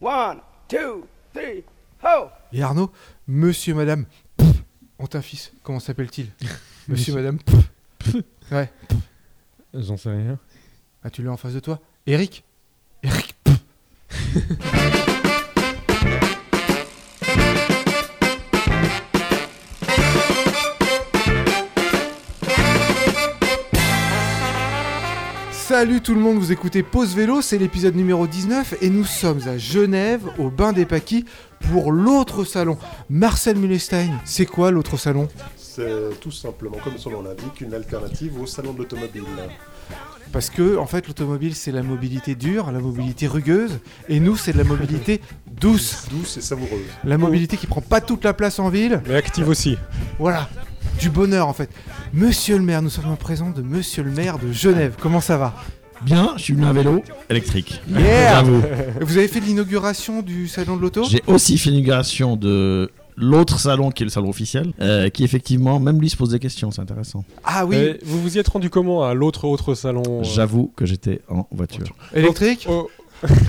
One, two, three, ho! Et Arnaud, monsieur, madame, pff, ont un fils. Comment s'appelle-t-il Monsieur, madame, pff. Ouais. J'en sais rien. Ah, tu l'as en face de toi Eric Eric Salut tout le monde, vous écoutez Pause Vélo, c'est l'épisode numéro 19 et nous sommes à Genève, au Bain des Paquis, pour l'autre salon. Marcel Mulestein, c'est quoi l'autre salon? C'est tout simplement, comme son nom l'indique, une alternative au salon de l'automobile. Parce que, en fait, l'automobile, c'est la mobilité dure, la mobilité rugueuse, et nous, c'est de la mobilité douce. Douce et savoureuse. La mobilité qui prend pas toute la place en ville. Mais active aussi. Voilà, du bonheur en fait. Monsieur le maire, nous sommes en présence de Monsieur le maire de Genève. Comment ça va? Bien, je suis venu à vélo électrique. Yeah Bravo. Vous avez fait de l'inauguration du salon de l'auto? J'ai aussi fait l'inauguration de l'autre salon qui est le salon officiel, euh, qui effectivement, même lui se pose des questions, c'est intéressant. Ah oui, Et vous vous y êtes rendu comment à l'autre autre salon euh, J'avoue que j'étais en voiture. électrique?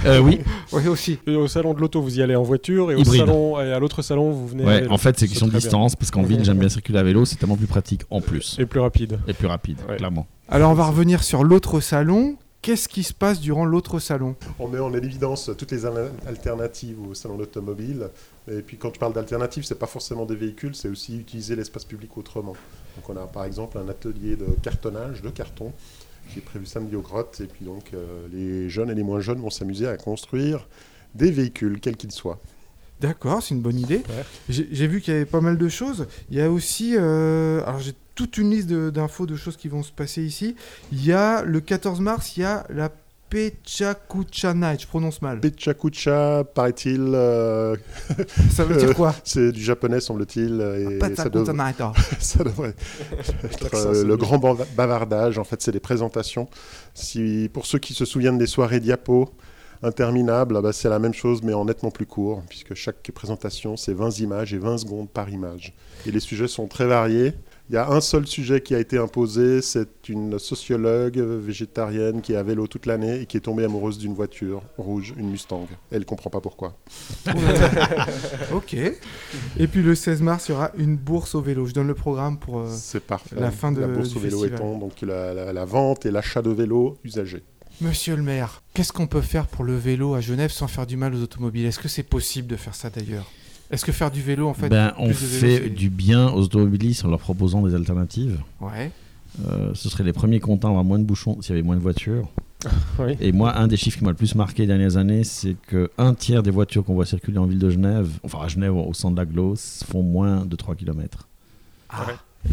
Euh, oui, Oui aussi. et au salon de l'auto, vous y allez en voiture et au Hybride. salon et à l'autre salon, vous venez. à ouais, vélo. en fait c'est question de bien. distance, parce qu'en ville j'aime bien circuler à vélo, c'est tellement plus pratique en plus. Et plus rapide. Et plus rapide, Ouais. clairement. Alors on va revenir sur l'autre salon. Qu'est-ce qui se passe durant l'autre salon? On met en évidence toutes les al- alternatives au salon d'automobile. Et puis quand je parle d'alternatives, c'est pas forcément des véhicules, c'est aussi utiliser l'espace public autrement. Donc on a par exemple un atelier de cartonnage, de carton, qui est prévu samedi aux grottes. Et puis donc euh, les jeunes et les moins jeunes vont s'amuser à construire des véhicules, quels qu'ils soient. D'accord, c'est une bonne idée. J'ai vu qu'il y avait pas mal de choses. Il y a aussi, euh, alors j'ai toute une liste de- d'infos de, choses qui vont se passer ici. Il y a le 14 mars, il y a la Pechakucha Night, je prononce mal. Pechakucha, paraît-il, euh, Ça veut dire quoi c'est du japonais semble-t-il. Et ça, dev- Night. ah. ça devrait être euh, le grand bava- bavardage. En fait, c'est des présentations. Si, pour ceux qui se souviennent des soirées diapos interminables, ah bah, c'est la même chose, mais en nettement plus court, puisque chaque présentation, c'est 20 images et 20 secondes par image. Et les sujets sont très variés. Il y a un seul sujet qui a été imposé, c'est une sociologue végétarienne qui est à vélo toute l'année et qui est tombée amoureuse d'une voiture rouge, une Mustang. Elle comprend pas pourquoi. ok. Et puis le 16 mars, il y aura une bourse au vélo. Je donne le programme pour. euh, parfait. la fin de- la bourse du au vélo festival. étant donc la, la- la vente et l'achat de vélos usagés. Monsieur le maire, qu'est-ce qu'on peut faire pour le vélo à Genève sans faire du mal aux automobiles? Est-ce que c'est possible de faire ça d'ailleurs? Est-ce que faire du vélo en fait ben, on plus de vélo, fait du bien aux automobilistes en leur proposant des alternatives. Ouais. Euh, ce serait les premiers contents à avoir moins de bouchons s'il y avait moins de voitures. Oui. Et moi, un des chiffres qui m'a le plus marqué les dernières années, c'est que un tiers des voitures qu'on voit circuler en ville de Genève, enfin à Genève au centre de la Glosse, font moins de 3 km. Ah,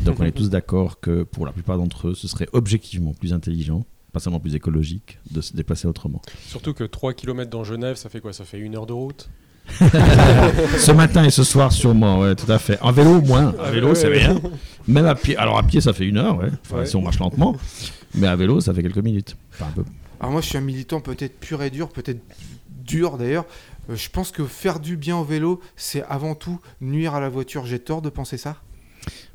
Donc on est tous d'accord que pour la plupart d'entre eux, ce serait objectivement plus intelligent, pas seulement plus écologique, de se déplacer autrement. Surtout que 3 km dans Genève, ça fait quoi? Ça fait une heure de route? ce matin et ce soir sûrement, ouais, tout à fait. En vélo, moins. À vélo, c'est rien. Même à pied. Alors à pied, ça fait une heure, ouais. Enfin, Ouais. si on marche lentement. Mais à vélo, ça fait quelques minutes. Enfin, un peu. Alors moi je suis un militant peut-être pur et dur, peut-être dur d'ailleurs. Euh, je pense que faire du bien au vélo, c'est avant tout nuire à la voiture. J'ai tort de penser ça?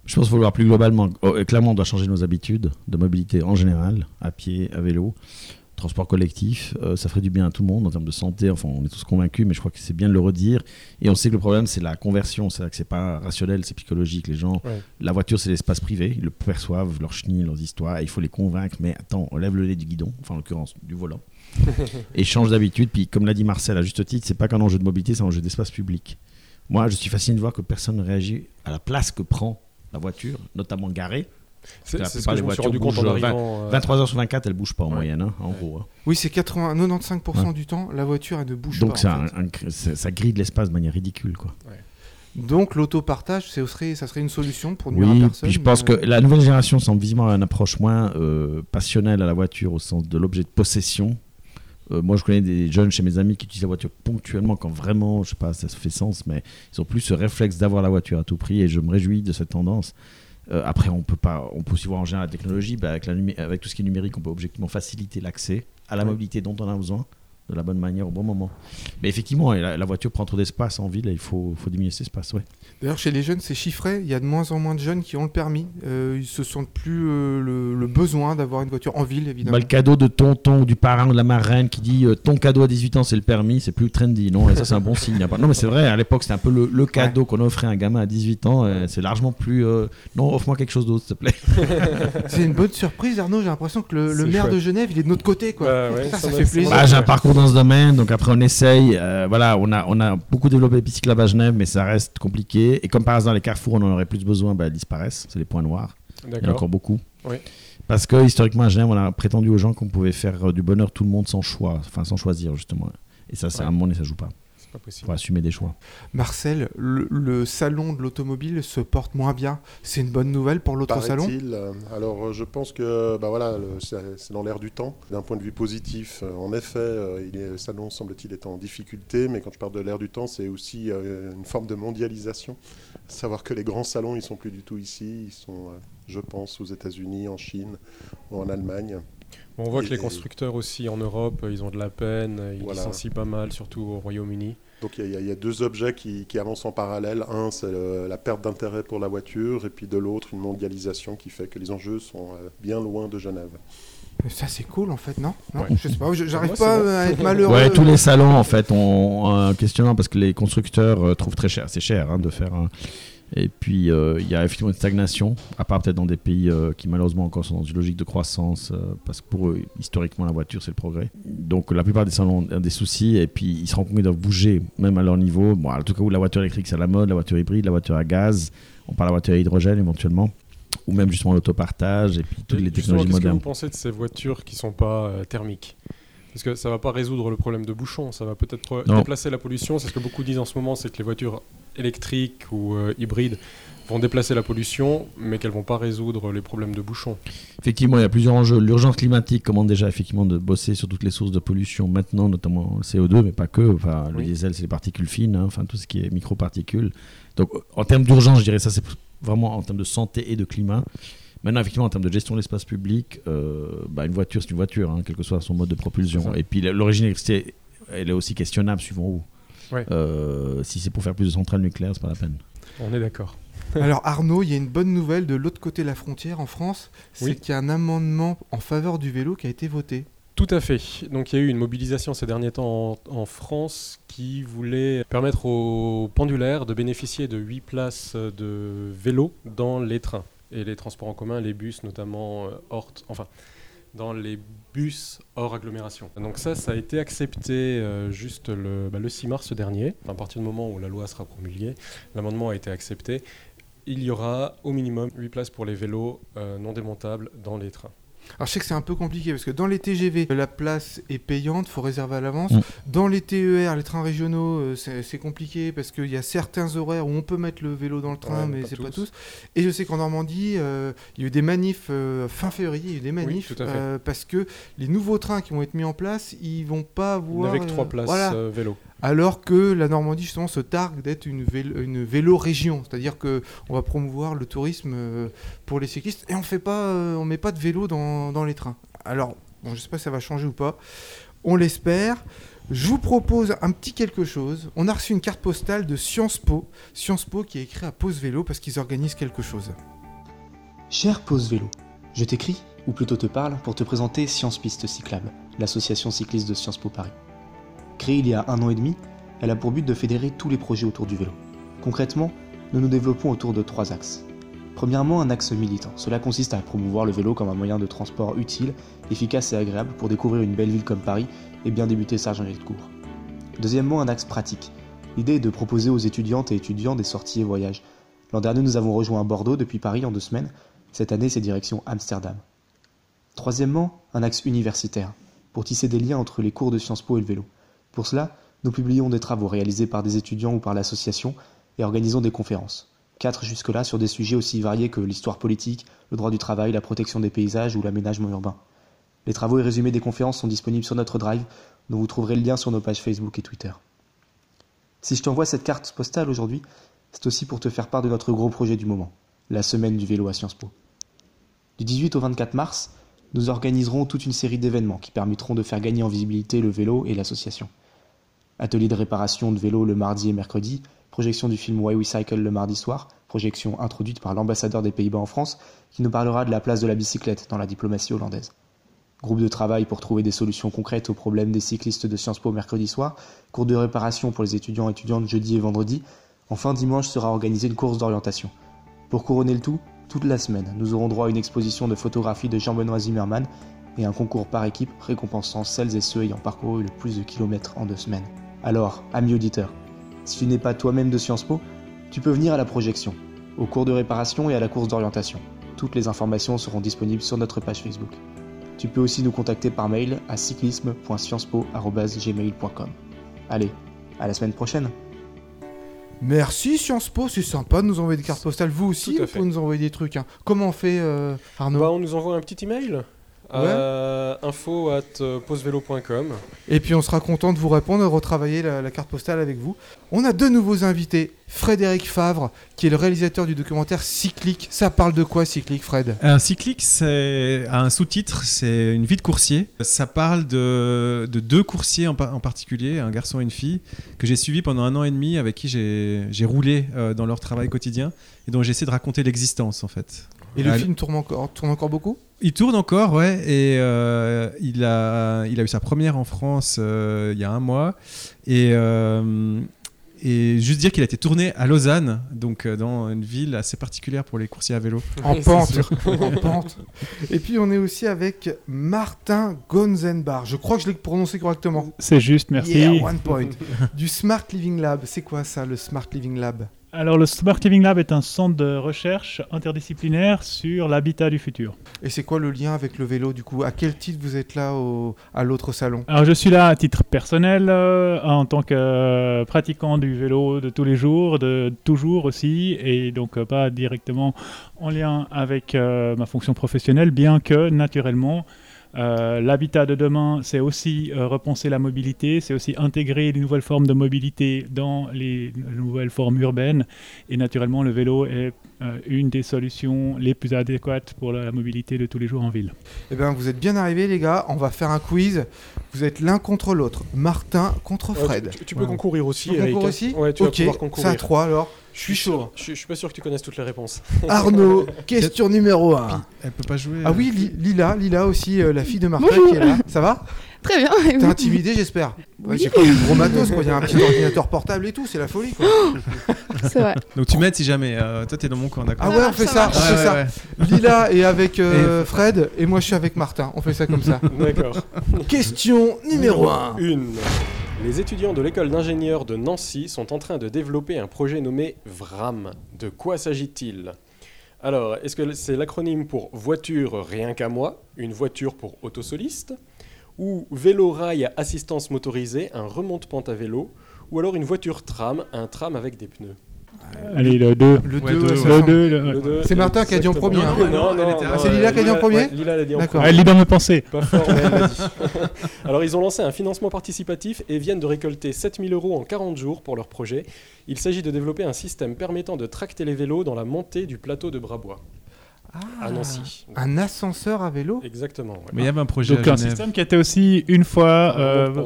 Je pense qu'il faut le voir plus globalement. Oh, clairement, on doit changer nos habitudes de mobilité en général, à pied, à vélo, transport collectif. Euh, ça ferait du bien à tout le monde en termes de santé. Enfin, on est tous convaincus, mais je crois que c'est bien de le redire. Et on sait que le problème, c'est la conversion. C'est-à-dire que c'est pas rationnel, c'est psychologique. Les gens, Ouais. la voiture, c'est l'espace privé. Ils le perçoivent, leurs chenilles, leurs histoires. Et il faut les convaincre. Mais attends, on lève le nez du guidon, enfin en l'occurrence du volant, et change d'habitude. Puis, comme l'a dit Marcel à juste titre, c'est pas qu'un enjeu de mobilité, c'est un enjeu d'espace public. Moi, je suis fasciné de voir que personne ne réagit à la place que prend la voiture, notamment garée. C'est ce que je me suis voitures rendu compte en bougent, arrivant. euh, 23 heures sur 24, elle bouge pas en Ouais. moyenne, hein, en Ouais. gros. hein. Oui, c'est 80, 95% du temps, la voiture elle ne bouge Donc pas. fait. un- ça, ça grille de l'espace de manière ridicule, quoi. Donc l'autopartage, ça serait une solution pour nuire à Oui, personne. puis je pense mais, que la nouvelle génération semble visiblement avoir une approche moins euh, passionnelle à la voiture au sens de l'objet de possession. Euh, moi, je connais des jeunes chez mes amis qui utilisent la voiture ponctuellement quand vraiment, je sais pas, ça se fait sens, mais ils ont plus ce réflexe d'avoir la voiture à tout prix et je me réjouis de cette tendance. Euh, après, on peut pas, on peut aussi voir en général la technologie, bah, avec, la numé- avec tout ce qui est numérique, on peut objectivement faciliter l'accès à la Ouais. mobilité dont on a besoin. De la bonne manière au bon moment. Mais effectivement, la, la voiture prend trop d'espace en ville et il faut, faut diminuer cet espace. Ouais. D'ailleurs, chez les jeunes, c'est chiffré. Il y a de moins en moins de jeunes qui ont le permis. Euh, ils se sentent plus euh, le, le besoin d'avoir une voiture en ville, évidemment. Bah, le cadeau de tonton ou du parrain ou de la marraine qui dit euh, ton cadeau à 18 ans c'est le permis, c'est plus trendy. Non, et ça c'est un bon signe. Non, mais c'est vrai, à l'époque c'était un peu le, le cadeau qu'on offrait à un gamin à 18 ans. euh, c'est largement plus. euh, non, offre-moi quelque chose d'autre s'il te plaît. C'est une bonne surprise, Arnaud. J'ai l'impression que le, maire de. Genève, il est de notre côté, quoi. Bah ouais, ça, ça fait plaisir. Bah, j'ai un parcours dans ce domaine, donc après on essaye. euh, voilà, on a, on a beaucoup développé les pistes cyclables à Genève, mais ça reste compliqué. Et comme par hasard, les carrefours, on en aurait plus besoin, bah, elles disparaissent. C'est les points noirs. Il y en a encore beaucoup. Oui. Parce que historiquement à Genève, on a prétendu aux gens qu'on pouvait faire euh, du bonheur tout le monde sans choix, enfin sans choisir justement. Et ça, c'est Ouais. un moment donné, ça joue pas. Pas possible. Faut assumer des choix. Marcel, le, le salon de l'automobile se porte moins bien. C'est une bonne nouvelle pour l'autre salon? Euh, Alors, euh, je pense que bah voilà, c'est dans l'air du temps. D'un point de vue positif, euh, en effet, il est, le salon semble-t-il est en difficulté, mais quand je parle de l'air du temps, c'est aussi une forme de mondialisation. Savoir que les grands salons, ils sont plus du tout ici, ils sont, je pense, aux États-Unis, en Chine ou en Allemagne. On voit que les constructeurs aussi en Europe, euh, ils ont de la peine, ils Voilà. licencient pas mal, surtout au Royaume-Uni. Donc il y, a- il y a deux objets qui, qui avancent en parallèle. Un, c'est la perte d'intérêt pour la voiture, et puis de l'autre, une mondialisation qui fait que les enjeux sont euh, bien loin de Genève. Ça, c'est cool, en fait, non, non Ouais. Je sais pas, j'arrive pas bon. à être malheureux. Ouais, tous les salons en fait ont un questionnement parce que les constructeurs euh, trouvent très cher. C'est cher hein, de faire un. Et puis euh, il y a effectivement une stagnation, à part peut-être dans des pays euh, qui malheureusement encore sont dans une logique de croissance, euh, parce que pour eux, historiquement, la voiture c'est le progrès. Donc la plupart des salons ont des soucis et puis ils se rendent compte qu'ils doivent bouger, même à leur niveau. Bon, en tout cas où la voiture électrique c'est la mode, la voiture hybride, la voiture à gaz, on parle de la voiture à hydrogène éventuellement, ou même justement l'autopartage et puis toutes Et les technologies Qu'est-ce que modernes. vous pensez de ces voitures qui sont pas thermiques? Parce que ça va pas résoudre le problème de bouchon, ça va peut-être Non. déplacer la pollution. C'est ce que beaucoup disent en ce moment, c'est que les voitures électriques ou euh, hybrides vont déplacer la pollution, mais qu'elles vont pas résoudre les problèmes de bouchon. Effectivement, il y a plusieurs enjeux. L'urgence climatique commande déjà effectivement de bosser sur toutes les sources de pollution maintenant, notamment le CO2, mais pas que. Enfin, le Oui. diesel, c'est les particules fines, hein, enfin tout ce qui est microparticules. Donc, en termes d'urgence, je dirais ça, c'est vraiment en termes de santé et de climat. Maintenant, effectivement, en termes de gestion de l'espace public, euh, bah, une voiture, c'est une voiture, hein, quel que soit son mode de propulsion. Et puis, l'origine électricité, elle est aussi questionnable suivant où. Ouais. Euh, si c'est pour faire plus de centrales nucléaires, c'est pas la peine. On est d'accord. Alors Arnaud, il y a une bonne nouvelle de l'autre côté de la frontière en France, c'est Oui. qu'il y a un amendement en faveur du vélo qui a été voté. Tout à fait. Donc il y a eu une mobilisation ces derniers temps en, en France qui voulait permettre aux pendulaires de bénéficier de 8 places de vélo dans les trains et les transports en commun, les bus notamment euh, hors, enfin dans les bus hors agglomération. Donc ça, ça a été accepté euh, juste le, bah, le 6 mars dernier. À partir du moment où la loi sera promulguée, l'amendement a été accepté. Il y aura au minimum 8 places pour les vélos euh, non démontables dans les trains. Alors je sais que c'est un peu compliqué parce que dans les TGV, la place est payante, faut réserver à l'avance. Mm. Dans les TER, les trains régionaux, euh, c'est compliqué parce qu'il y a certains horaires où on peut mettre le vélo dans le train, Ouais, mais c'est pas tous. Et je sais qu'en Normandie, euh, il y a eu des manifs euh, fin février, il y a eu des manifs euh, parce que les nouveaux trains qui vont être mis en place, ils vont pas avoir Avec trois places voilà. euh, vélo. Alors que la Normandie justement se targue d'être une, vélo, une vélo-région, c'est-à-dire que on va promouvoir le tourisme pour les cyclistes et on fait pas, on met pas de vélo dans, les trains. Alors, bon, je sais pas si ça va changer ou pas. On l'espère. Je vous propose un petit quelque chose. On a reçu une carte postale de Sciences Po, Sciences Po qui est écrit à Pause Vélo parce qu'ils organisent quelque chose. Cher Pause Vélo, je t'écris, ou plutôt te parle, pour te présenter Science Piste Cyclable, l'association cycliste de Sciences Po Paris. Créée il y a un an et demi, elle a pour but de fédérer tous les projets autour du vélo. Concrètement, nous nous développons autour de trois axes. Premièrement, un axe militant. Cela consiste à promouvoir le vélo comme un moyen de transport utile, efficace et agréable pour découvrir une belle ville comme Paris et bien débuter sa journée de cours. Deuxièmement, un axe pratique. L'idée est de proposer aux étudiantes et étudiants des sorties et voyages. L'an dernier, nous avons rejoint Bordeaux depuis Paris en deux semaines. Cette année, c'est direction Amsterdam. Troisièmement, un axe universitaire, pour tisser des liens entre les cours de Sciences Po et le vélo. Pour cela, nous publions des travaux réalisés par des étudiants ou par l'association et organisons des conférences. Quatre jusque-là sur des sujets aussi variés que l'histoire politique, le droit du travail, la protection des paysages ou l'aménagement urbain. Les travaux et résumés des conférences sont disponibles sur notre drive, dont vous trouverez le lien sur nos pages Facebook et Twitter. Si je t'envoie cette carte postale aujourd'hui, c'est aussi pour te faire part de notre gros projet du moment, la semaine du vélo à Sciences Po. Du 18 au 24 mars, nous organiserons toute une série d'événements qui permettront de faire gagner en visibilité le vélo et l'association. Atelier de réparation de vélo le mardi et mercredi, projection du film Why We Cycle le mardi soir, projection introduite par l'ambassadeur des Pays-Bas en France qui nous parlera de la place de la bicyclette dans la diplomatie hollandaise. Groupe de travail pour trouver des solutions concrètes aux problèmes des cyclistes de Sciences Po mercredi soir, cours de réparation pour les étudiants et étudiantes jeudi et vendredi, enfin dimanche sera organisée une course d'orientation. Pour couronner le tout, toute la semaine, nous aurons droit à une exposition de photographie de Jean-Benoît Zimmermann et un concours par équipe récompensant celles et ceux ayant parcouru le plus de kilomètres en deux semaines. Alors, amis auditeurs, si tu n'es pas toi-même de Sciences Po, tu peux venir à la projection, au cours de réparation et à la course d'orientation. Toutes les informations seront disponibles sur notre page Facebook. Tu peux aussi nous contacter par mail à cyclisme.sciencespo.gmail.com. Allez, à la semaine prochaine Merci Sciences Po, c'est sympa de nous envoyer des cartes postales. Vous aussi, vous pouvez nous envoyer des trucs. hein. Comment on fait, euh, Arnaud Bah, on nous envoie un petit email à info at euh, posevelo.com. Et puis on sera content de vous répondre et de retravailler la, la carte postale avec vous. On a deux nouveaux invités. Frédéric Favre, qui est le réalisateur du documentaire Cyclique. Ça parle de quoi Cyclique, Fred? Un cyclique, c'est un sous-titre, c'est une vie de coursier. Ça parle de, de deux coursiers en, pa- en particulier, un garçon et une fille, que j'ai suivis pendant un an et demi, avec qui j'ai roulé euh, dans leur travail quotidien et dont j'ai essayé de raconter l'existence en fait. Et le film tourne encore, tourne encore beaucoup? Il tourne encore, ouais, et euh, il, a, il a eu sa première en France euh, il y a un mois. Et, euh, et juste dire qu'il a été tourné à Lausanne, donc euh, dans une ville assez particulière pour les coursiers à vélo. En pente. en pente. Et puis on est aussi avec Martin Gonzenbar. Je crois que je l'ai prononcé correctement. C'est juste, merci. Yeah, one point. du Smart Living Lab. C'est quoi ça, le Smart Living Lab? Alors, le Smart Living Lab est un centre de recherche interdisciplinaire sur l'habitat du futur. Et c'est quoi le lien avec le vélo du coup? À quel titre vous êtes là au- à l'autre salon? Alors, je suis là à titre personnel, euh, en tant que euh, pratiquant du vélo de tous les jours, de toujours aussi, et donc euh, pas directement en lien avec ma fonction professionnelle, bien que naturellement. Euh, L'habitat de demain, c'est aussi euh, repenser la mobilité, c'est aussi intégrer les nouvelles formes de mobilité dans les nouvelles formes urbaines. Et naturellement, le vélo est euh, une des solutions les plus adéquates pour la mobilité de tous les jours en ville. Eh bien, vous êtes bien arrivés, les gars. On va faire un quiz. Vous êtes l'un contre l'autre. Martin contre Fred. tu, tu- tu peux concourir aussi, Tu peux Eric. concourir hein. aussi Ouais, tu vas Ok, pouvoir c'est concourir. à 3 alors. Je suis chaud. Je, je suis pas sûr que tu connaisses toutes les réponses. Arnaud, question numéro 1. Elle peut pas jouer. Ah euh, oui, Li- Lila, Lila aussi, euh, la fille de Martin Bonjour. qui est là. Ça va? Très bien. et T'es vous? intimidé, j'espère Ouais. C'est comme du gros matos, quoi. Il y a un petit ordinateur portable et tout, c'est la folie, quoi. C'est vrai. Donc tu m'aides si jamais. euh, toi, t'es dans mon camp, d'accord Ah ouais, on fait ça, Ça on fait ça. ouais, ouais. Lila est avec euh, Fred et moi je suis avec Martin. On fait ça comme ça. D'accord. Question numéro 1. Une. Les étudiants de l'école d'ingénieurs de Nancy sont en train de développer un projet nommé VRAM. De quoi s'agit-il? Alors, est-ce que c'est l'acronyme pour voiture rien qu'à moi, une voiture pour autosoliste, ou vélo rail à assistance motorisée, un remonte-pente à vélo, ou alors une voiture tram, un tram avec des pneus? Allez, le 2. Le Ouais, 2, deux, ouais, ouais. ça Le semble- 2, Le deux, C'est Martin qui a dit en premier, hein. Non, Ah, c'est Lila qui a dit en premier ouais, Lila l'a dit en D'accord. premier. Elle lit dans mes pensées. Pas fort, mais elle l'a dit. Alors, ils ont lancé un financement participatif et viennent de récolter 7000 euros en 40 jours pour leur projet. Il s'agit de développer un système permettant de tracter les vélos dans la montée du plateau de Brabois, à Nancy. Un ascenseur à vélo Exactement. ouais. Mais il y avait un projet Donc à un Genève. système qui était aussi une fois euh,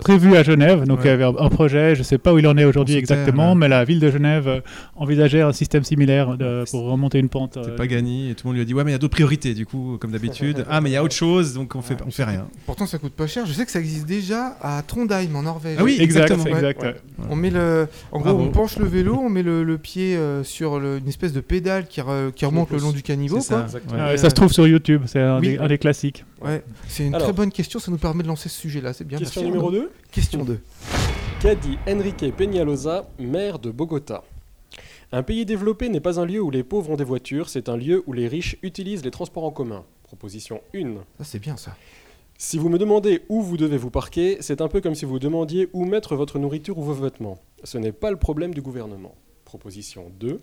prévu à Genève. Donc Ouais. il y avait un projet, je ne sais pas où il en est aujourd'hui exactement, là. mais la ville de Genève euh, envisageait un système similaire de- pour remonter une pente. C'est euh, pas gagné et tout le monde lui a dit ouais mais il y a d'autres priorités du coup comme d'habitude ah mais il y a autre chose donc on fait on fait rien Pourtant ça coûte pas cher. Je sais que ça existe déjà à Trondheim en Norvège. Ah oui, Exact, exactement. exact. Ouais. On met le, en gros, Bravo. on penche le vélo, on met le, le pied euh, sur le- une espèce de pédale qui, re- qui remonte le long du caniveau. Quoi. ça Exactement. ouais. Euh, ça se trouve sur YouTube, c'est un, Oui. des, un des classiques. Ouais, c'est une Alors. très bonne question. Ça nous permet de lancer ce sujet-là. C'est bien. Question merci, numéro Arnaud. 2. Question 2. Qu'a dit Enrique Peñalosa, maire de Bogota? Un pays développé n'est pas un lieu où les pauvres ont des voitures, c'est un lieu où les riches utilisent les transports en commun. Proposition 1. Ça c'est bien ça. Si vous me demandez où vous devez vous parquer, c'est un peu comme si vous demandiez où mettre votre nourriture ou vos vêtements. Ce n'est pas le problème du gouvernement. Proposition 2.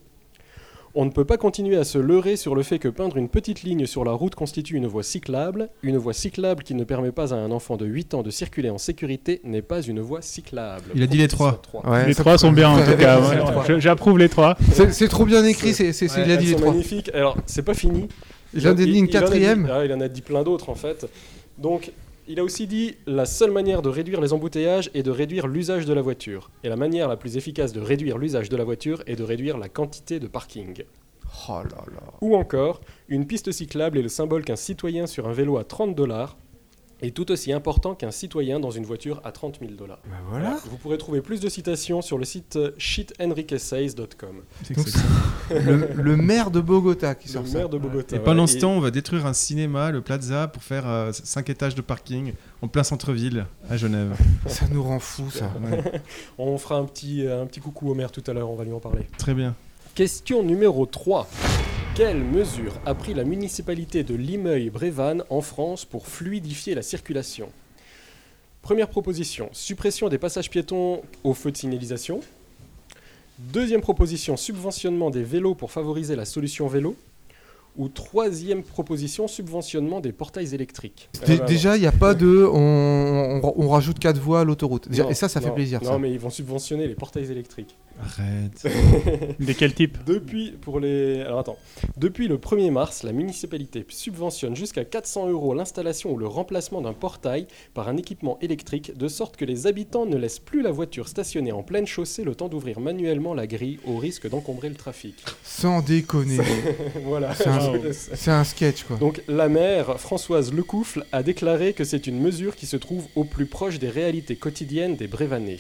On ne peut pas continuer à se leurrer sur le fait que peindre une petite ligne sur la route constitue une voie cyclable. Une voie cyclable qui ne permet pas à un enfant de 8 ans de circuler en sécurité n'est pas une voie cyclable. Il a dit les trois. 3. Ouais, les trois sont bien en tout cas. Ouais, J'approuve les trois. C'est trop bien écrit. C'est, il a dit les trois. magnifiques. Alors, c'est pas fini. Il en a dit une en a dit- quatrième. ah, il en a dit plein d'autres en fait. Donc, il a aussi dit la seule manière de réduire les embouteillages est de réduire l'usage de la voiture. Et la manière la plus efficace de réduire l'usage de la voiture est de réduire la quantité de parking. Oh là là. Ou encore, une piste cyclable est le symbole qu'un citoyen sur un vélo à 30 dollars est tout aussi important qu'un citoyen dans une voiture à 30 000 dollars. Bah voilà. Vous pourrez trouver plus de citations sur le site euh, excellent. le, le maire de Bogota qui Le sort ça. maire de Bogota. Et ouais. pendant ce temps, on va détruire un cinéma, le Plaza, pour faire 5 étages de parking en plein centre-ville à Genève. Ça nous rend fou ça. On fera un petit, euh, un petit coucou au maire tout à l'heure, on va lui en parler. Très bien. Question numéro 3. Quelle mesure a pris la municipalité de Limeuil-Brévannes en France pour fluidifier la circulation? Première proposition, suppression des passages piétons au feu de signalisation. Deuxième proposition, subventionnement des vélos pour favoriser la solution vélo. Ou troisième proposition, subventionnement des portails électriques. Dé- Ah bah, déjà, il n'y a pas de. On, on- on rajoute quatre voies à l'autoroute. Déjà- non, Et ça, ça fait plaisir. Non, ça. mais ils vont subventionner les portails électriques. Arrête. De quel type? Depuis, pour les... Alors attends. Depuis le 1er mars, la municipalité subventionne jusqu'à 400 euros l'installation ou le remplacement d'un portail par un équipement électrique, de sorte que les habitants ne laissent plus la voiture stationnée en pleine chaussée le temps d'ouvrir manuellement la grille au risque d'encombrer le trafic. Sans déconner. voilà. C'est un- sketch quoi. Donc la maire Françoise Lecoufle a déclaré que c'est une mesure qui se trouve au plus proche des réalités quotidiennes des Brévanais.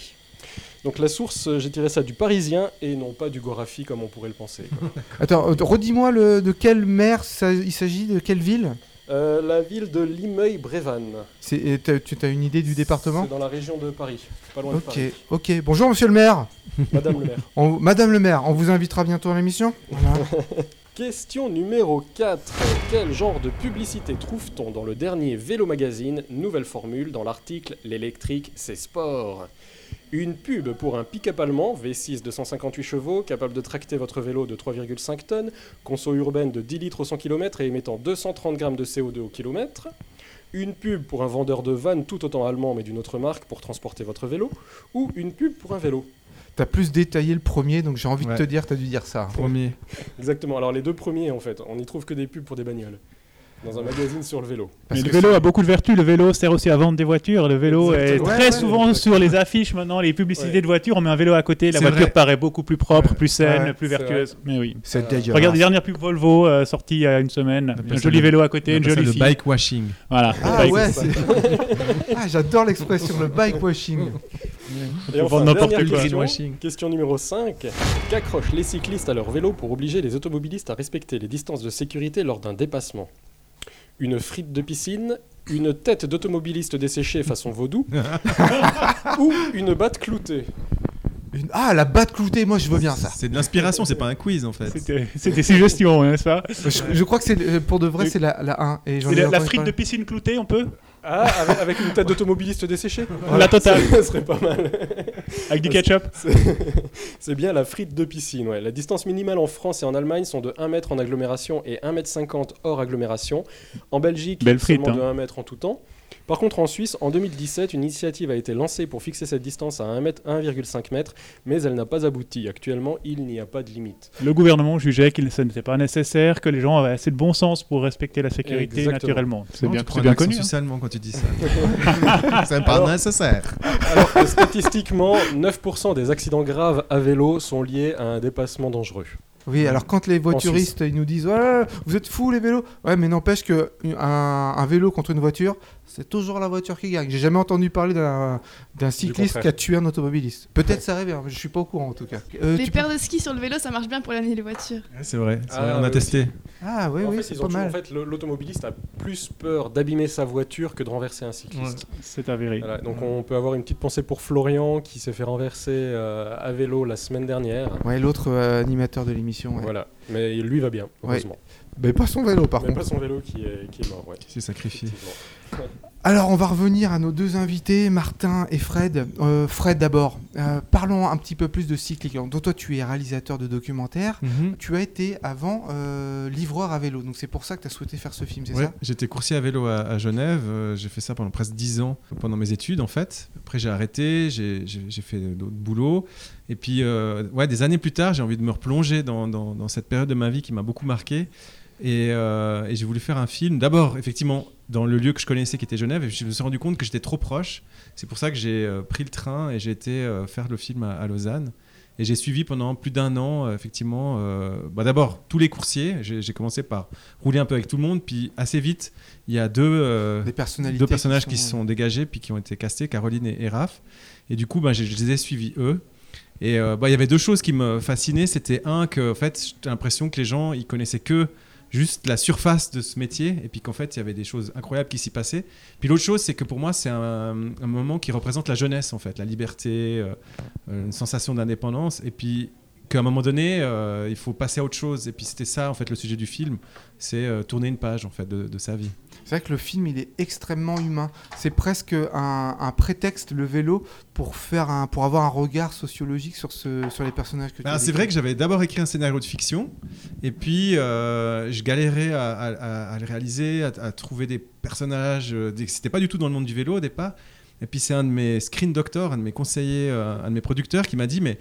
Donc la source, euh, j'ai tiré ça du Parisien et non pas du Gorafi comme on pourrait le penser. Attends, euh, redis-moi le- de quelle maire ça- il s'agit, de quelle ville? Euh, la ville de Limeuil-Brévannes. Tu as une idée du département? C'est dans la région de Paris, pas loin de Paris. ok. Bonjour monsieur le maire. Madame le maire. On- Madame le maire, on vous invitera bientôt à l'émission? Voilà. Question numéro 4. Quel genre de publicité trouve-t-on dans le dernier Vélo Magazine, nouvelle formule, dans l'article L'électrique, c'est sport Une pub pour un pick-up allemand V6 de 158 chevaux, capable de tracter votre vélo de 3,5 tonnes, conso urbaine de 10 litres au 100 km et émettant 230 grammes de CO2 au kilomètre. Une pub pour un vendeur de vannes tout autant allemand mais d'une autre marque pour transporter votre vélo. Ou une pub pour un vélo. T'as plus détaillé le premier, donc j'ai envie Ouais. de te dire, t'as dû dire ça. Premier. Exactement. Alors les deux premiers en fait, on n'y trouve que des pubs pour des bagnoles. Dans un magazine sur le vélo. Parce Mais le vélo a beaucoup de vertus. Le vélo sert aussi à vendre des voitures. Le vélo est très Ouais, ouais. souvent sur les affiches maintenant, les publicités Ouais. de voitures. On met un vélo à côté, la voiture vrai. paraît beaucoup plus propre, Ouais. plus saine, Ouais, plus vertueuse. Mais oui. C'est Euh, dégueulasse. Regarde les dernières pubs Volvo euh, sorties il y a une semaine. Un joli le- vélo à côté, une jolie le fille. bike washing. Voilà. Ah Bike. ouais, c'est- ah, j'adore l'expression, le bike washing. Et enfin, n'importe dernière quoi. question numéro 5. Qu'accrochent les cyclistes à leur vélo pour obliger les automobilistes à respecter les distances de sécurité lors d'un dépassement? Une frite de piscine une tête d'automobiliste desséchée façon vaudou ou une batte cloutée Une- Ah, la batte cloutée, moi je veux bien ça. C'est de l'inspiration, c'est pas un quiz en fait. C'était c'est des suggestions, hein, pas Je, je crois que c'est euh, pour de vrai, c'est la, la 1. Et j'en C'est ai la, la entendu frite de parler. piscine cloutée, on peut? Ah, avec, avec une tête d'automobiliste desséchée La totale, Ça serait pas mal. avec du ketchup. C'est bien la frite de piscine. Ouais. La distance minimale en France et en Allemagne sont de 1 mètre en agglomération et 1 mètre 50 hors agglomération. En Belgique, Belle frite, seulement de hein. 1 mètre en tout temps. Par contre, en Suisse, en 2017, une initiative a été lancée pour fixer cette distance à 1 mètre- 1,5 mètre, mais elle n'a pas abouti. Actuellement, il n'y a pas de limite. Le gouvernement jugeait que ce n'était pas nécessaire, que les gens avaient assez de bon sens pour respecter la sécurité Exactement. naturellement. C'est bien, tu c'est bien connu. hein. suisse allemand quand tu dis ça. c'est pas Alors- nécessaire. Alors que statistiquement, 9% des accidents graves à vélo sont liés à un dépassement dangereux. Oui, alors quand les voituristes ils nous disent ouais, vous êtes fous les vélos, ouais, mais n'empêche que un, un vélo contre une voiture, c'est toujours la voiture qui gagne. J'ai jamais entendu parler d'un cycliste qui a tué un automobiliste. Peut-être ça arrive, hein, mais je suis pas au courant en tout cas. Euh, Les paires de ski sur le vélo, ça marche bien pour l'année les voitures. C'est vrai, Ah, vrai, on a oui, testé. Ah oui, en oui, c'est pas mal. en fait, l'automobiliste a plus peur d'abîmer sa voiture que de renverser un cycliste. C'est avéré. Voilà, donc on peut avoir une petite pensée pour Florian qui s'est fait renverser euh, à vélo la semaine dernière. Ouais, l'autre euh, animateur de l'émission. Ouais. Voilà, mais lui va bien, heureusement. Mais pas son vélo par Mais contre. pas son vélo qui est, qui est mort, ouais. Qui s'est sacrifié. Alors, on va revenir à nos deux invités, Martin et Fred. Euh, Fred, d'abord, euh, parlons un petit peu plus de cyclique. Donc, toi, tu es réalisateur de documentaires. Tu as été avant euh, livreur à vélo, donc c'est pour ça que tu as souhaité faire ce film, c'est Ouais, ça? j'étais coursier à vélo à, à Genève. j'ai fait ça pendant presque 10 ans, pendant mes études en fait. Après, j'ai arrêté, j'ai fait d'autres boulots. Et puis, ouais, des années plus tard, j'ai envie de me replonger dans, dans- dans cette période de ma vie qui m'a beaucoup marqué. Et, euh, et j'ai voulu faire un film, d'abord, effectivement, dans le lieu que je connaissais qui était Genève, et je me suis rendu compte que j'étais trop proche. C'est pour ça que j'ai euh, pris le train et j'ai été euh, faire le film à, à Lausanne. Et j'ai suivi pendant plus d'un an, effectivement, bah, d'abord tous les coursiers. J'ai commencé par rouler un peu avec tout le monde, puis assez vite, il y a deux, deux personnages qui se sont dégagés, puis qui ont été castés, Caroline et, et Raph. Et du coup, bah, je les ai suivis eux. Et bah, il y avait deux choses qui me fascinaient. C'était un, que en fait, j'ai l'impression que les gens, ils connaissaient que juste la surface de ce métier, et puis qu'en fait, il y avait des choses incroyables qui s'y passaient. Puis l'autre chose, c'est que pour moi, c'est un, moment qui représente la jeunesse, en fait, la liberté, euh, une sensation d'indépendance, et puis qu'à un moment donné, euh, il faut passer à autre chose. Et puis c'était ça, en fait, le sujet du film, c'est euh, tourner une page, en fait, de sa vie. C'est vrai que le film, il est extrêmement humain. C'est presque un, un prétexte, le vélo, pour, faire un, pour avoir un regard sociologique sur, ce, sur les personnages que tu as c'est vrai que j'avais d'abord écrit un scénario de fiction, et puis euh, je galérais à, à- à- à le réaliser, à, trouver des personnages. euh, C'était pas du tout dans le monde du vélo au départ. Et puis c'est un de mes screen doctors, un de mes conseillers, euh, un de mes producteurs qui m'a dit mais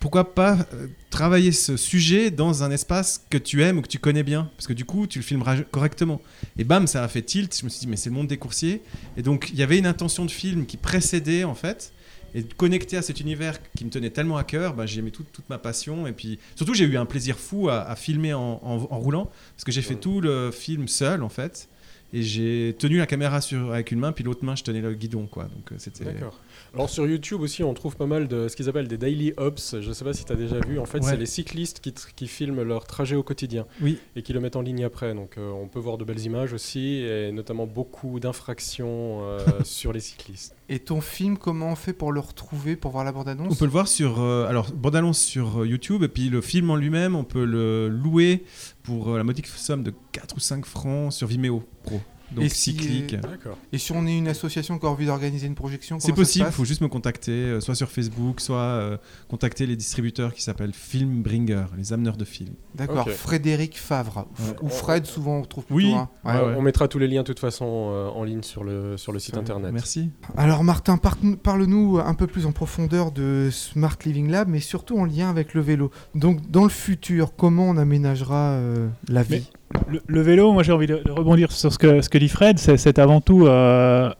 pourquoi pas euh, travailler ce sujet dans un espace que tu aimes ou que tu connais bien? Parce que du coup, tu le filmeras correctement. Et bam, ça a fait tilt. Je me suis dit, mais c'est le monde des coursiers. Et donc, il y avait une intention de film qui précédait, en fait. Et connecté à cet univers qui me tenait tellement à cœur, bah, j'y ai mis toute, toute ma passion. Et puis, surtout, j'ai eu un plaisir fou à, à filmer en, en- en roulant. Parce que j'ai fait tout le film seul, en fait. Et j'ai tenu la caméra sur, avec une main, puis l'autre main, je tenais le guidon. Quoi. Donc, euh, c'était. D'accord. Alors sur YouTube aussi, on trouve pas mal de ce qu'ils appellent des daily ops. Je sais pas si tu as déjà vu. En fait, Ouais. c'est les cyclistes qui, qui filment leur trajet au quotidien Oui. et qui le mettent en ligne après. Donc euh, on peut voir de belles images aussi et notamment beaucoup d'infractions euh, sur les cyclistes. Et ton film, comment on fait pour le retrouver, pour voir la bande-annonce On peut le voir sur euh, alors bande-annonce sur YouTube et puis le film en lui-même, on peut le louer pour euh, la modique somme de 4 ou 5 francs sur Vimeo Pro. Donc Et si, cyclique. D'accord. Et si on est une association qui a envie d'organiser une projection, C'est possible, il faut juste me contacter, euh, soit sur Facebook, soit euh, contacter les distributeurs qui s'appellent Filmbringer, les ameneurs de films. D'accord. Frédéric Favre. Ouais. Ou Fred, souvent on trouve plutôt. Oui. hein. Ouais. Ouais, ouais. On mettra tous les liens de toute façon euh, en ligne sur le, sur le site internet. Merci. Alors Martin, par- parle-nous un peu plus en profondeur de Smart Living Lab, mais surtout en lien avec le vélo. Donc dans le futur, comment on aménagera euh, la vie? Le, le vélo, moi j'ai envie de, de rebondir sur ce que, ce que dit Fred, c'est, avant tout euh,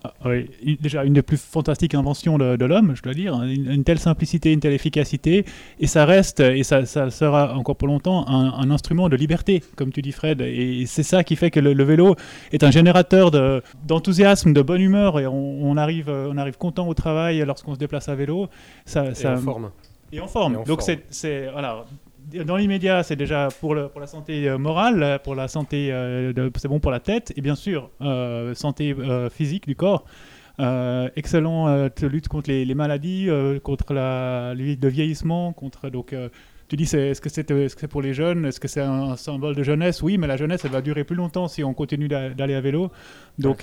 déjà une des plus fantastiques inventions de, de l'homme, je dois dire, hein. une, une telle simplicité, une telle efficacité, et ça reste, et ça, ça sera encore pour longtemps, un, un instrument de liberté, comme tu dis Fred, et c'est ça qui fait que le, le vélo est un générateur de, d'enthousiasme, de bonne humeur, et on, on arrive, euh, on arrive content au travail lorsqu'on se déplace à vélo. Ça, Et ça, en forme. et en forme. Et en Donc c'est voilà. Dans l'immédiat, c'est déjà pour, le, pour la santé euh, morale, pour la santé, euh, de- c'est bon pour la tête, et bien sûr, euh, santé physique du corps. Euh, excellent euh, lutte contre les, les maladies, euh, contre la, le vieillissement, contre donc. tu dis, c'est- est-ce que c'est est -ce pour les jeunes? Est-ce que c'est un symbole de jeunesse? Oui, mais la jeunesse, elle va durer plus longtemps si on continue d'a- d'aller à vélo. Donc,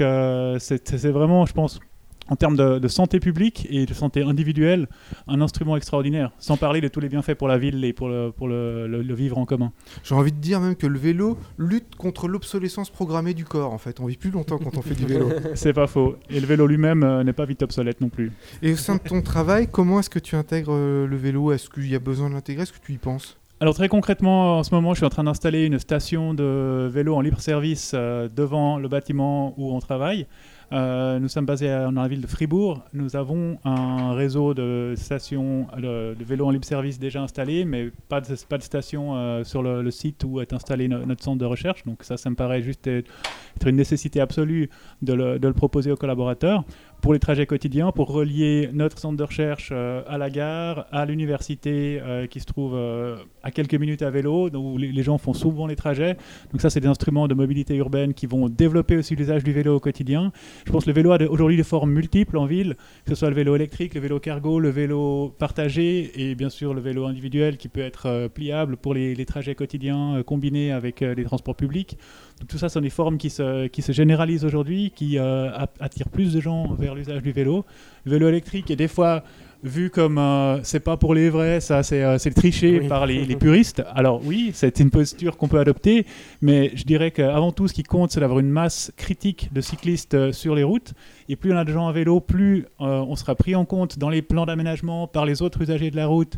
c'est c'est vraiment, je pense, en termes de, de santé publique et de santé individuelle, un instrument extraordinaire. Sans parler de tous les bienfaits pour la ville et pour le, pour le, le- le vivre en commun. J'ai envie de dire même que le vélo lutte contre l'obsolescence programmée du corps. En fait, on vit plus longtemps quand on fait du vélo. C'est pas faux. Et le vélo lui-même euh, n'est pas vite obsolète non plus. Et au sein de ton travail, comment est-ce que tu intègres euh, le vélo? Est-ce qu'il y a besoin de l'intégrer? Est-ce que tu y penses? Alors très concrètement, en ce moment, je suis en train d'installer une station de vélo en libre service euh, devant le bâtiment où on travaille. Euh, nous sommes basés dans la ville de Fribourg. Nous avons un réseau de stations de, vélos en libre service déjà installé, mais pas de, pas de station euh, sur le, site où est installé no- notre centre de recherche. Donc ça, ça me paraît juste être une nécessité absolue de le proposer aux collaborateurs pour les trajets quotidiens, pour relier notre centre de recherche euh, à la gare, à l'université euh, qui se trouve euh, à quelques minutes à vélo, où les, gens font souvent les trajets. Donc ça, c'est des instruments de mobilité urbaine qui vont développer aussi l'usage du vélo au quotidien. Je pense que le vélo a aujourd'hui des formes multiples en ville, que ce soit le vélo électrique, le vélo cargo, le vélo partagé et bien sûr le vélo individuel qui peut être pliable pour les, trajets quotidiens combinés avec les transports publics. Donc tout ça, ce sont des formes qui se, qui se généralisent aujourd'hui, qui euh, attirent plus de gens vers l'usage du vélo. Le vélo électrique est des fois vu comme euh, c'est pas pour les vrais, ça c'est euh, triché Oui. par les, les puristes. Alors oui, c'est une posture qu'on peut adopter, mais je dirais qu'avant tout, ce qui compte, c'est d'avoir une masse critique de cyclistes euh, sur les routes. Et plus on a de gens à vélo, plus euh, on sera pris en compte dans les plans d'aménagement par les autres usagers de la route.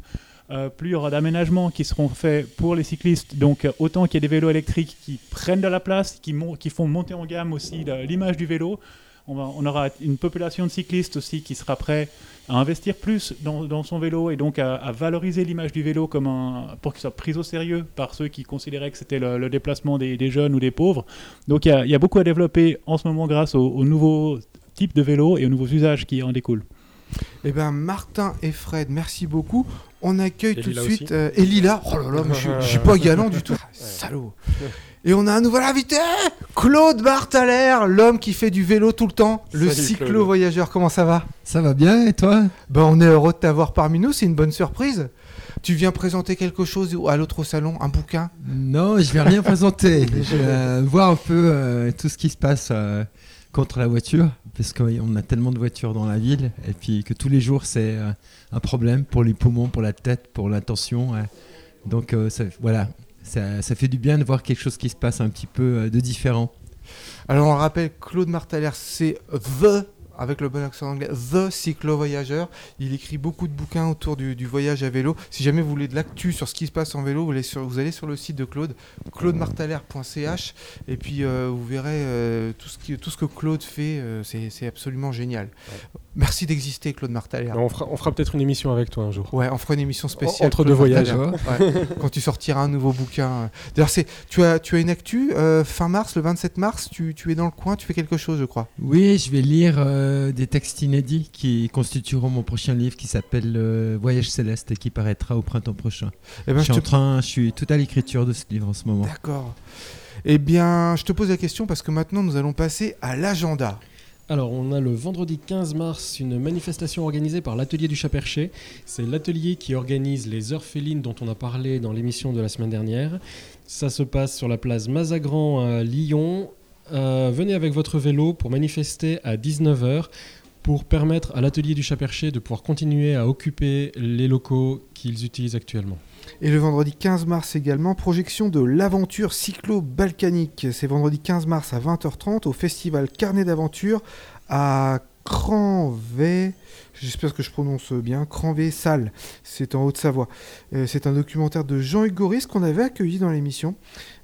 Euh, plus il y aura d'aménagements qui seront faits pour les cyclistes. Donc euh, autant qu'il y ait des vélos électriques qui prennent de la place, qui, font monter en gamme aussi l'image du vélo. On, aura une population de cyclistes aussi qui sera prêt à investir plus dans, son vélo et donc à, valoriser l'image du vélo comme pour qu'il soit pris au sérieux par ceux qui considéraient que c'était le, déplacement des, jeunes ou des pauvres. Donc il y a, beaucoup à développer en ce moment grâce aux, aux nouveaux types de vélos et aux nouveaux usages qui en découlent. Eh ben Martin et Fred, merci beaucoup. On accueille Et tout de suite euh, et Lila. Oh là là, mais je suis- je suis pas galant du tout. Ah, Salaud. Et on a un nouvel invité, Claude Barthaler, l'homme qui fait du vélo tout le temps, le Salut, cyclo-voyageur. Comment ça va? Ça va bien et toi? Ben on est heureux de t'avoir parmi nous, c'est une bonne surprise. Tu viens présenter quelque chose à l'autre salon, un bouquin? Non, je vais rien présenter. Je vais euh, voir un peu euh, tout ce qui se passe euh, contre la voiture, parce qu'on a tellement de voitures dans la ville, et puis que tous les jours c'est euh, un problème pour les poumons, pour la tête, pour l'intention. ouais. Donc euh, voilà, ça, ça fait du bien de voir quelque chose qui se passe un petit peu euh, de différent. Alors on le rappelle, Claude Martaler, c'est The, avec le bon accent anglais, The Cyclo-Voyageur. Il écrit beaucoup de bouquins autour du, du voyage à vélo. Si jamais vous voulez de l'actu sur ce qui se passe en vélo, vous allez sur, vous allez sur le site de Claude, claudemartaler.ch, et puis euh, vous verrez euh, tout, ce qui, tout ce que Claude fait, euh, c'est absolument génial. Merci d'exister, Claude Martaler. On fera, on fera peut-être une émission avec toi un jour. Ouais, on fera une émission spéciale. Entre Claude deux voyages. Martaler. Ouais, quand tu sortiras un nouveau bouquin. D'ailleurs, c'est, tu as, tu as une actu euh, fin mars, le 27 mars. Tu, tu es dans le coin, tu fais quelque chose, je crois. Oui, je vais lire euh, des textes inédits qui constitueront mon prochain livre qui s'appelle euh, Voyage céleste et qui paraîtra au printemps prochain. Eh ben, je, suis je en train, je suis tout à l'écriture de ce livre en ce moment. D'accord. Eh bien, je te pose la question parce que maintenant, nous allons passer à l'agenda. Alors, on a le vendredi 15 mars une manifestation organisée par l'Atelier du Chat-Perché. C'est l'atelier qui organise les heures félines dont on a parlé dans l'émission de la semaine dernière. Ça se passe sur la place Mazagran à Lyon. Euh, venez avec votre vélo pour manifester à 19h pour permettre à l'Atelier du Chat-Perché de pouvoir continuer à occuper les locaux qu'ils utilisent actuellement. Et le vendredi 15 mars également, projection de l'aventure cyclo-balkanique. C'est vendredi 15 mars à 20h30 au festival Carnet d'aventure à Cranvé. J'espère que je prononce bien. Cranvé Salle. C'est en Haute-Savoie. Euh, c'est un documentaire de Jean-Hugues Goris qu'on avait accueilli dans l'émission.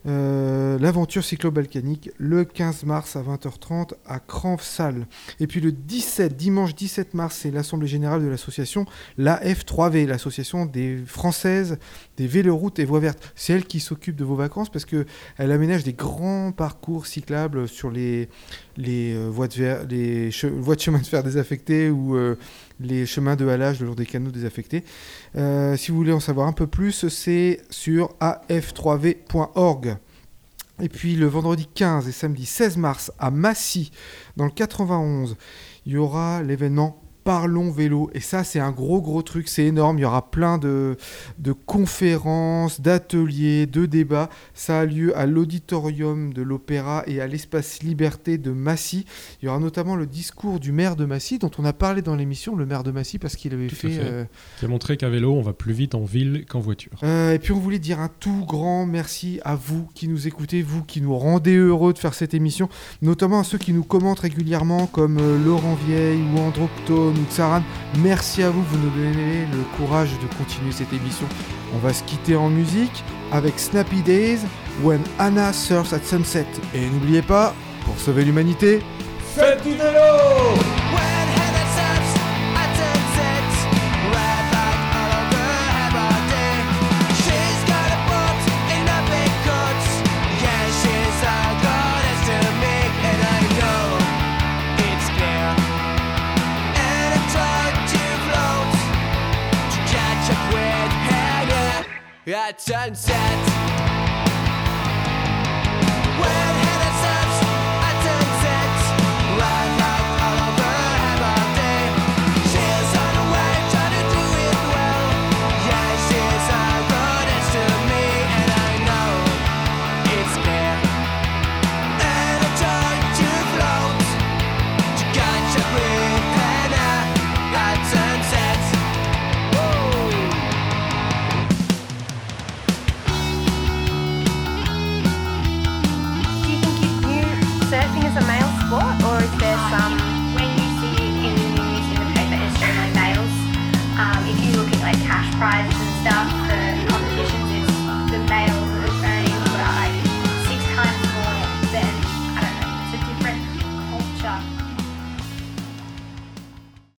Euh, L'aventure cyclo-balkanique le 15 mars à 20h30 à Cranves-Salle. Et puis le 17, dimanche 17 mars, c'est l'Assemblée Générale de l'association la F3V, l'association des Françaises des véloroutes et voies vertes. C'est elle qui s'occupe de vos vacances parce que elle aménage des grands parcours cyclables sur les, les, euh, voies, de de chemin de fer désaffectées ou euh, les chemins de halage le long des canaux désaffectés. Euh, si vous voulez en savoir un peu plus, c'est sur af3v.org. Et puis le vendredi 15 et samedi 16 mars à Massy, dans le 91, il y aura l'événement Parlons vélo. Et ça, c'est un gros, gros truc, c'est énorme. Il y aura plein de, de conférences, d'ateliers, de débats. Ça a lieu à l'auditorium de l'Opéra et à l'espace Liberté de Massy. Il y aura notamment le discours du maire de Massy, dont on a parlé dans l'émission, le maire de Massy, parce qu'il avait Tout fait... fait. euh, Qui a montré qu'à vélo, on va plus vite en ville qu'en voiture. euh, et puis on voulait dire un tout grand merci à vous qui nous écoutez, vous qui nous rendez heureux de faire cette émission, notamment à ceux qui nous commentent régulièrement comme euh, Laurent Vieille ou Androctone Merci à vous, vous nous donnez le courage de continuer cette émission. On va se quitter en musique avec Snappy Days, When Anna Surfs at Sunset. Et n'oubliez pas, pour sauver l'humanité, Faites du vélo At sunset